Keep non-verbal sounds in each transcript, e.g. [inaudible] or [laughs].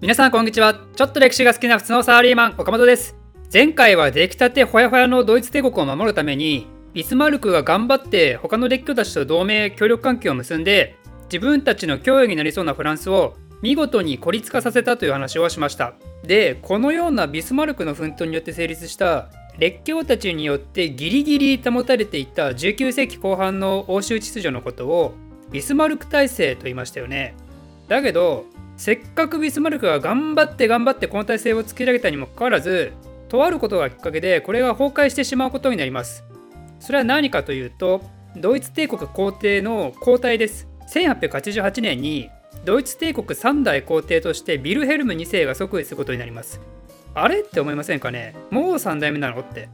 皆さんこんにちは。ちょっと歴史が好きな普通のサラリーマン岡本です。前回は出来たてほやほやのドイツ帝国を守るためにビスマルクが頑張って他の列強たちと同盟協力関係を結んで自分たちの脅威になりそうなフランスを見事に孤立化させたという話をしました。でこのようなビスマルクの奮闘によって成立した列強たちによってギリギリ保たれていた19世紀後半の欧州秩序のことをビスマルク体制と言いましたよね。だけどせっかくビスマルクが頑張って頑張ってこの体制を作り上げたにもかかわらずとあることがきっかけでこれが崩壊してしまうことになります。それは何かというとドイツ帝国皇帝の交代です。1888年にドイツ帝国3代皇帝としてビルヘルム2世が即位することになります。あれ？って思いませんかね？もう3代目なの？って。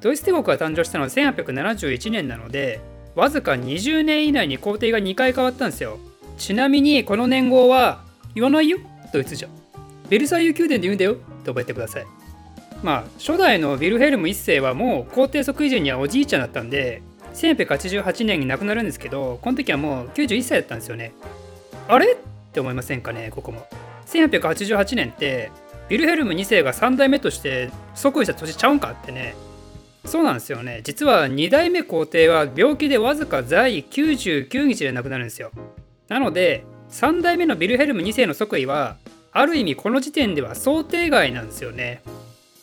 ドイツ帝国が誕生したのは1871年なのでわずか20年以内に皇帝が2回変わったんですよ。ちなみにこの年号は言わないよドイツじゃベルサイユ宮殿で言うんだよ。って覚えてください。まあ初代のヴィルヘルム1世はもう皇帝即位時にはおじいちゃんだったんで1888年に亡くなるんですけどこの時はもう91歳だったんですよね。あれ？って思いませんかねここも。1888年ってヴィルヘルム2世が3代目として即位した年ちゃうんかってね。そうなんですよね。実は2代目皇帝は病気でわずか在位99日で亡くなるんですよ。なので3代目のビルヘルム2世の即位はある意味この時点では想定外なんですよね。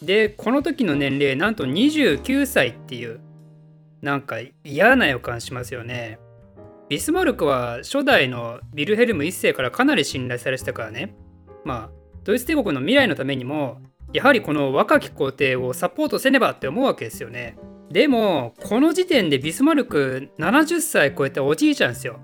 でこの時の年齢なんと29歳っていうなんか嫌な予感しますよね。ビスマルクは初代のビルヘルム1世からかなり信頼されてたからねまあドイツ帝国の未来のためにもやはりこの若き皇帝をサポートせねばって思うわけですよね。でもこの時点でビスマルク70歳超えたおじいちゃんですよ。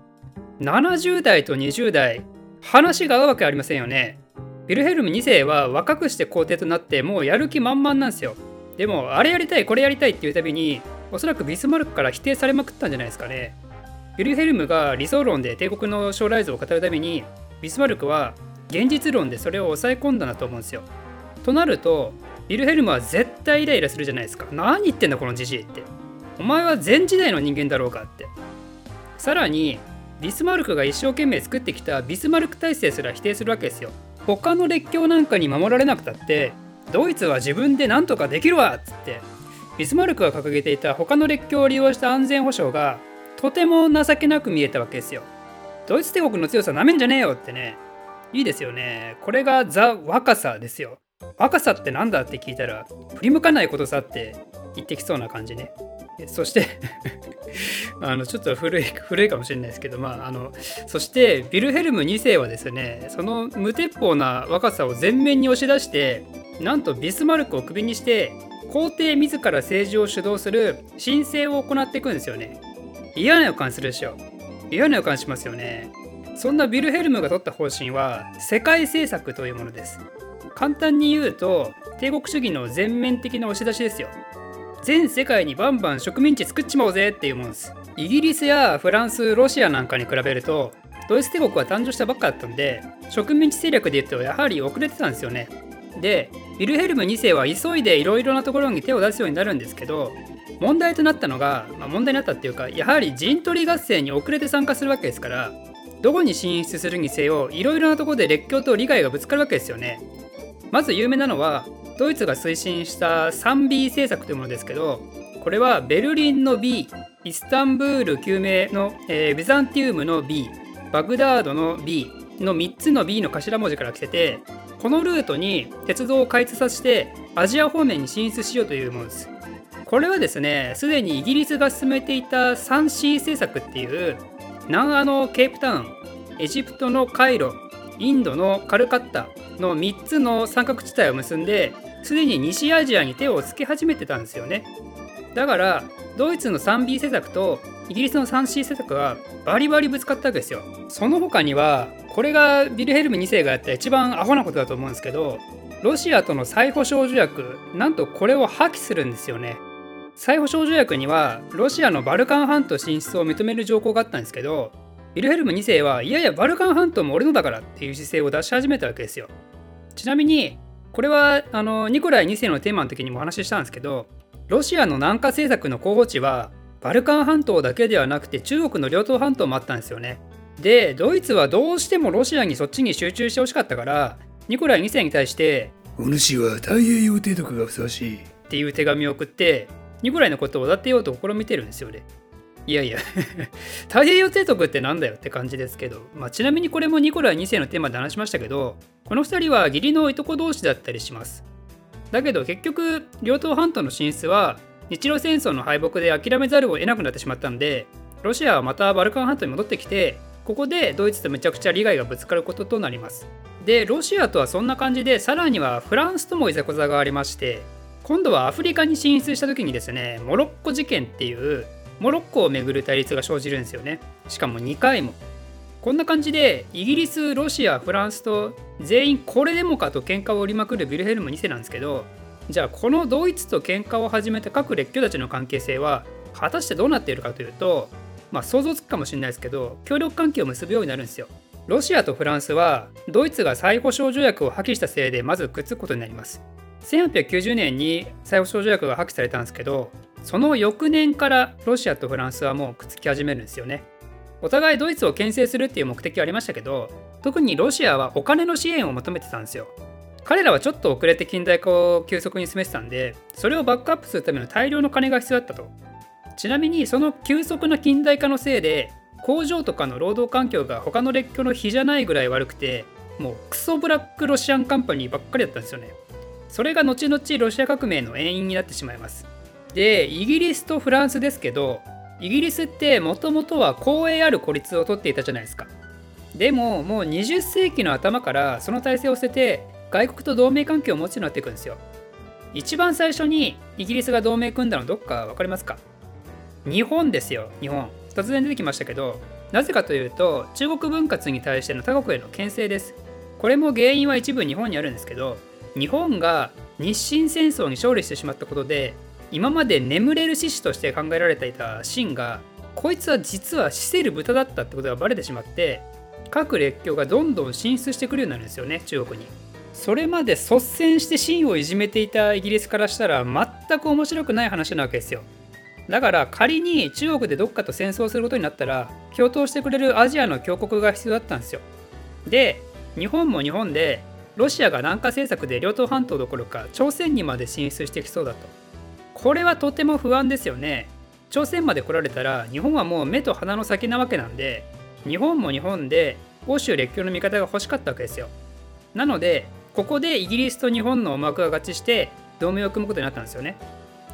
70代と20代話が合うわけありませんよね。ヴィルヘルム2世は若くして皇帝となってもうやる気満々なんですよ。でもあれやりたいこれやりたいっていうたびにおそらくビスマルクから否定されまくったんじゃないですかね。ヴィルヘルムが理想論で帝国の将来像を語るためにビスマルクは現実論でそれを抑え込んだなと思うんですよ。となるとヴィルヘルムは絶対イライラするじゃないですか。何言ってんだこのじじいって。お前は前時代の人間だろうかって。さらにビスマルクが一生懸命作ってきたビスマルク体制すら否定するわけですよ。他の列強なんかに守られなくたってドイツは自分で何とかできるわっつって。ビスマルクが掲げていた他の列強を利用した安全保障がとても情けなく見えたわけですよ。ドイツ帝国の強さなめんじゃねえよってね。いいですよね。これがザ若さですよ。若さって何だって聞いたら振り向かないことさって言ってきそうな感じね。そして [laughs] あのちょっと古い古いかもしれないですけど、まあ、あのそしてビルヘルム2世はですねその無鉄砲な若さを前面に押し出してなんとビスマルクをクビにして皇帝自ら政治を主導する申請を行っていくんですよね。嫌な予感するでしょ。嫌な予感しますよね。そんなビルヘルムが取った方針は世界政策というものです。簡単に言うと帝国主義の全面的な押し出しですよ。全世界にバンバン植民地作っちまおうぜっていうもんです。イギリスやフランスロシアなんかに比べるとドイツ帝国は誕生したばっかだったんで植民地戦略で言うとやはり遅れてたんですよね。でヴィルヘルム2世は急いでいろいろなところに手を出すようになるんですけど問題となったのが、まあ、問題になったっていうかやはり陣取り合戦に遅れて参加するわけですからどこに進出するにせよいろいろなところで列強と利害がぶつかるわけですよね。まず有名なのはドイツが推進した 3B 政策というものですけどこれはベルリンの B イスタンブール救命の、えー、ビザンティウムの B バグダードの B の3つの B の頭文字から来ててこのルートに鉄道を開通させてアジア方面に進出しようというものです。これはですねすでにイギリスが進めていた 3C 政策っていう南アのケープタウンエジプトのカイロインドのカルカッタの3つの三角地帯を結んですでに西アジアに手をつけ始めてたんですよね。だからドイツの 3B 施策とイギリスの 3C 政策はバリバリぶつかったわけですよ。その他にはこれがビルヘルム2世がやった一番アホなことだと思うんですけどロシアとの再保障条約なんとこれを破棄するんですよね。再保障条約にはロシアのバルカン半島進出を認める条項があったんですけどビルヘルム2世はいやいやバルカン半島も俺のだからっていう姿勢を出し始めたわけですよ。ちなみにこれはあのニコライ2世のテーマの時にもお話ししたんですけどロシアの南下政策の候補地はバルカン半島だけではなくて中国の両党半島もあったんですよね。でドイツはどうしてもロシアにそっちに集中してほしかったからニコライ2世に対してお主は太平洋帝国がふさわしい。っていう手紙を送ってニコライのことをおだてようと試みてるんですよねいやいや。[laughs] 太平洋帝国ってなんだよって感じですけど、まあ、ちなみにこれもニコライ2世のテーマで話しましたけどこの2人は義理のいとこ同士だったりします。だけど結局両党半島の進出は日露戦争の敗北で諦めざるを得なくなってしまったんでロシアはまたバルカン半島に戻ってきてここでドイツとめちゃくちゃ利害がぶつかることとなります。でロシアとはそんな感じでさらにはフランスともいざこざがありまして今度はアフリカに進出した時にですねモロッコ事件っていうモロッコをめぐる対立が生じるんですよね。しかも2回も。こんな感じでイギリスロシアフランスと全員これでもかと喧嘩を売りまくるヴィルヘルム2世なんですけどじゃあこのドイツと喧嘩を始めた各列挙たちの関係性は果たしてどうなっているかというとまあ想像つくかもしれないですけど協力関係を結ぶようになるんですよ。ロシアとフランスはドイツが再保障条約を破棄したせいでまずくっつくことになります。1890年に再保障条約が破棄されたんですけどその翌年からロシアとフランスはもうくっつき始めるんですよね。お互いドイツを牽制するっていう目的はありましたけど特にロシアはお金の支援を求めてたんですよ。彼らはちょっと遅れて近代化を急速に進めてたんでそれをバックアップするための大量の金が必要だったと。ちなみにその急速な近代化のせいで工場とかの労働環境が他の列強の比じゃないぐらい悪くてもうクソブラックロシアンカンパニーばっかりだったんですよね。それが後々ロシア革命の遠因になってしまいます。でイギリスとフランスですけどイギリスってもともとは公営ある孤立をとっていたじゃないですか。でももう20世紀の頭からその体制を捨てて外国と同盟関係を持つようになっていくんですよ。一番最初にイギリスが同盟組んだのどっか分かりますか？日本ですよ日本。突然出てきましたけどなぜかというと中国分割に対しての他国への牽制です。これも原因は一部日本にあるんですけど日本が日清戦争に勝利してしまったことで今まで眠れる獅子として考えられていた秦がこいつは実は死せる豚だったってことがバレてしまって各列強がどんどん進出してくるようになるんですよね中国に。それまで率先して秦をいじめていたイギリスからしたら全く面白くない話なわけですよ。だから仮に中国でどっかと戦争することになったら共闘してくれるアジアの強国が必要だったんですよ。で日本も日本でロシアが南下政策で両党半島どころか朝鮮にまで進出してきそうだと。これはとても不安ですよね。朝鮮まで来られたら日本はもう目と鼻の先なわけなんで日本も日本で欧州列強の味方が欲しかったわけですよ。なのでここでイギリスと日本の思惑が合致して同盟を組むことになったんですよね。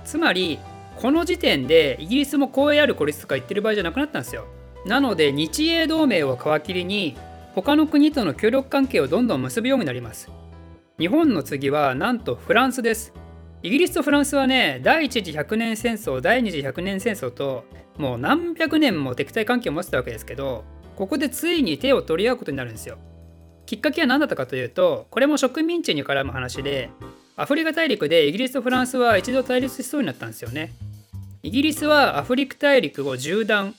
つまりこの時点でイギリスも公営ある孤立とか言ってる場合じゃなくなったんですよ。なので日英同盟を皮切りに他の国との協力関係をどんどん結ぶようになります。日本の次はなんとフランスです。イギリスとフランスはね第一次百年戦争第二次百年戦争ともう何百年も敵対関係を持ってたわけですけどここでついに手を取り合うことになるんですよ。きっかけは何だったかというとこれも植民地に絡む話でアフリカ大陸でイギリスとフランスは一度対立しそうになったんですよね。イギリスはアフリカ大陸を縦断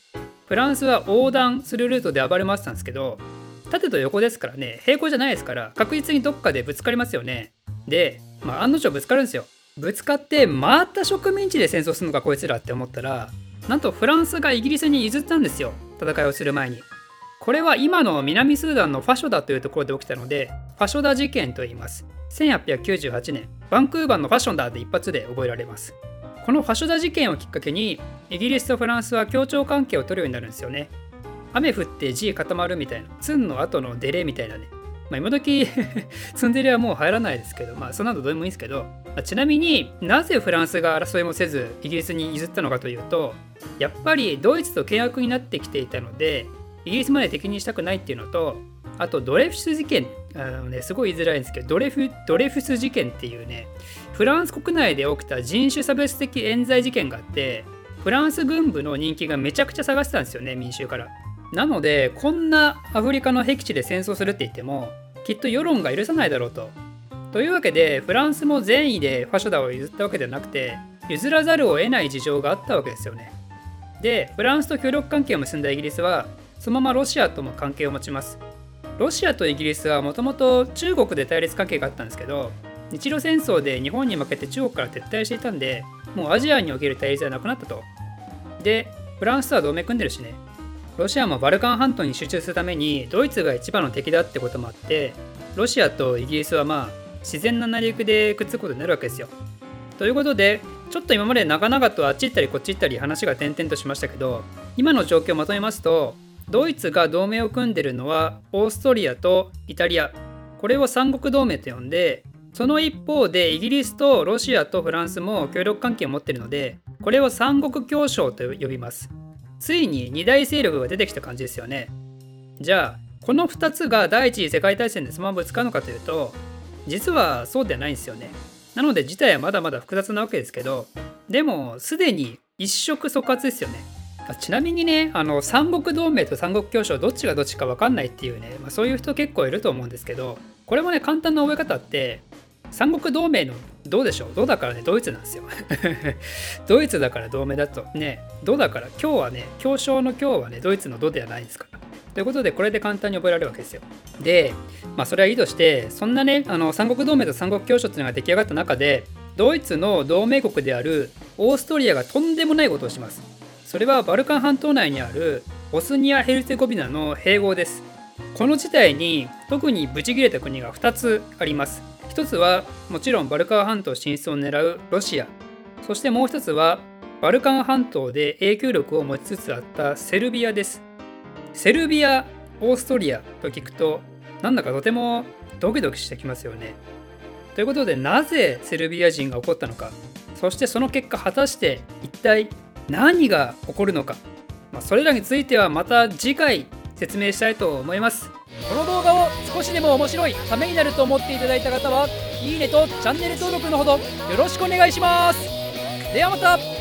フランスは横断するルートで暴れ回ってたんですけど縦と横ですからね平行じゃないですから確実にどっかでぶつかりますよね。で、まあ、案の定ぶつかるんですよ。ぶつかってまた植民地で戦争するのかこいつらって思ったらなんとフランスがイギリスに譲ったんですよ戦いをする前に。これは今の南スーダンのファショダというところで起きたのでファショダ事件と言います。1898年バンクーバーのファションダーで一発で覚えられます。このファショダ事件をきっかけにイギリスとフランスは協調関係を取るようになるんですよね。雨降って地固まるみたいなツンの後のデレみたいなね。まあ、今時 [laughs] ツンデレはもう入らないですけど、まあ、そんなのどうでもいいんですけど、まあ、ちなみになぜフランスが争いもせずイギリスに譲ったのかというとやっぱりドイツと険悪になってきていたのでイギリスまで敵にしたくないっていうのとあとドレフス事件あの、ね、すごい言いづらいんですけどドレフドレフス事件っていうねフランス国内で起きた人種差別的冤罪事件があってフランス軍部の人気がめちゃくちゃ下がってたんですよね民衆から。なのでこんなアフリカの僻地で戦争するって言ってもきっと世論が許さないだろうと。というわけでフランスも善意でファショダを譲ったわけではなくて譲らざるを得ない事情があったわけですよね。でフランスと協力関係を結んだイギリスはそのままロシアとも関係を持ちます。ロシアとイギリスはもともと中国で対立関係があったんですけど日露戦争で日本に負けて中国から撤退していたんでもうアジアにおける対立はなくなったと。でフランスとは同盟組んでるしね。ロシアもバルカン半島に集中するためにドイツが一番の敵だってこともあってロシアとイギリスはまあ自然な成り行きでくっつくことになるわけですよ。ということでちょっと今まで長々とあっち行ったりこっち行ったり話が点々としましたけど今の状況をまとめますとドイツが同盟を組んでるのはオーストリアとイタリアこれを三国同盟と呼んでその一方でイギリスとロシアとフランスも協力関係を持ってるのでこれを三国協商と呼びますついに二大勢力が出てきた感じですよね。じゃあこの2つが第一次世界大戦でそのままぶつかるのかというと実はそうではないんですよね。なので事態はまだまだ複雑なわけですけどでもすでに一触即発ですよね。ちなみにねあの三国同盟と三国協商どっちがどっちか分かんないっていうね、まあ、そういう人結構いると思うんですけどこれもね簡単な覚え方って三国同盟のどうでしょう？どうだからねドイツなんですよ。[laughs] ドイツだから同盟だとねどうだから今日はね協商の今日はねドイツのどではないですから。ということでこれで簡単に覚えられるわけですよ。でまあそれはいいとしてそんなねあの三国同盟と三国協商っていうのが出来上がった中でドイツの同盟国であるオーストリアがとんでもないことをします。それはバルカン半島内にあるボスニア・ヘルツェゴビナの併合です。この事態に特にブチギレた国が2つあります。一つはもちろんバルカン半島進出を狙うロシア。そしてもう一つはバルカン半島で影響力を持ちつつあったセルビアです。セルビアオーストリアと聞くとなんだかとてもドキドキしてきますよね。ということでなぜセルビア人が怒ったのか。そしてその結果果たして一体何が起こるのか、まあ、それらについてはまた次回説明したいと思います。少しでも面白いためになると思っていただいた方はいいねとチャンネル登録のほどよろしくお願いします。ではまた。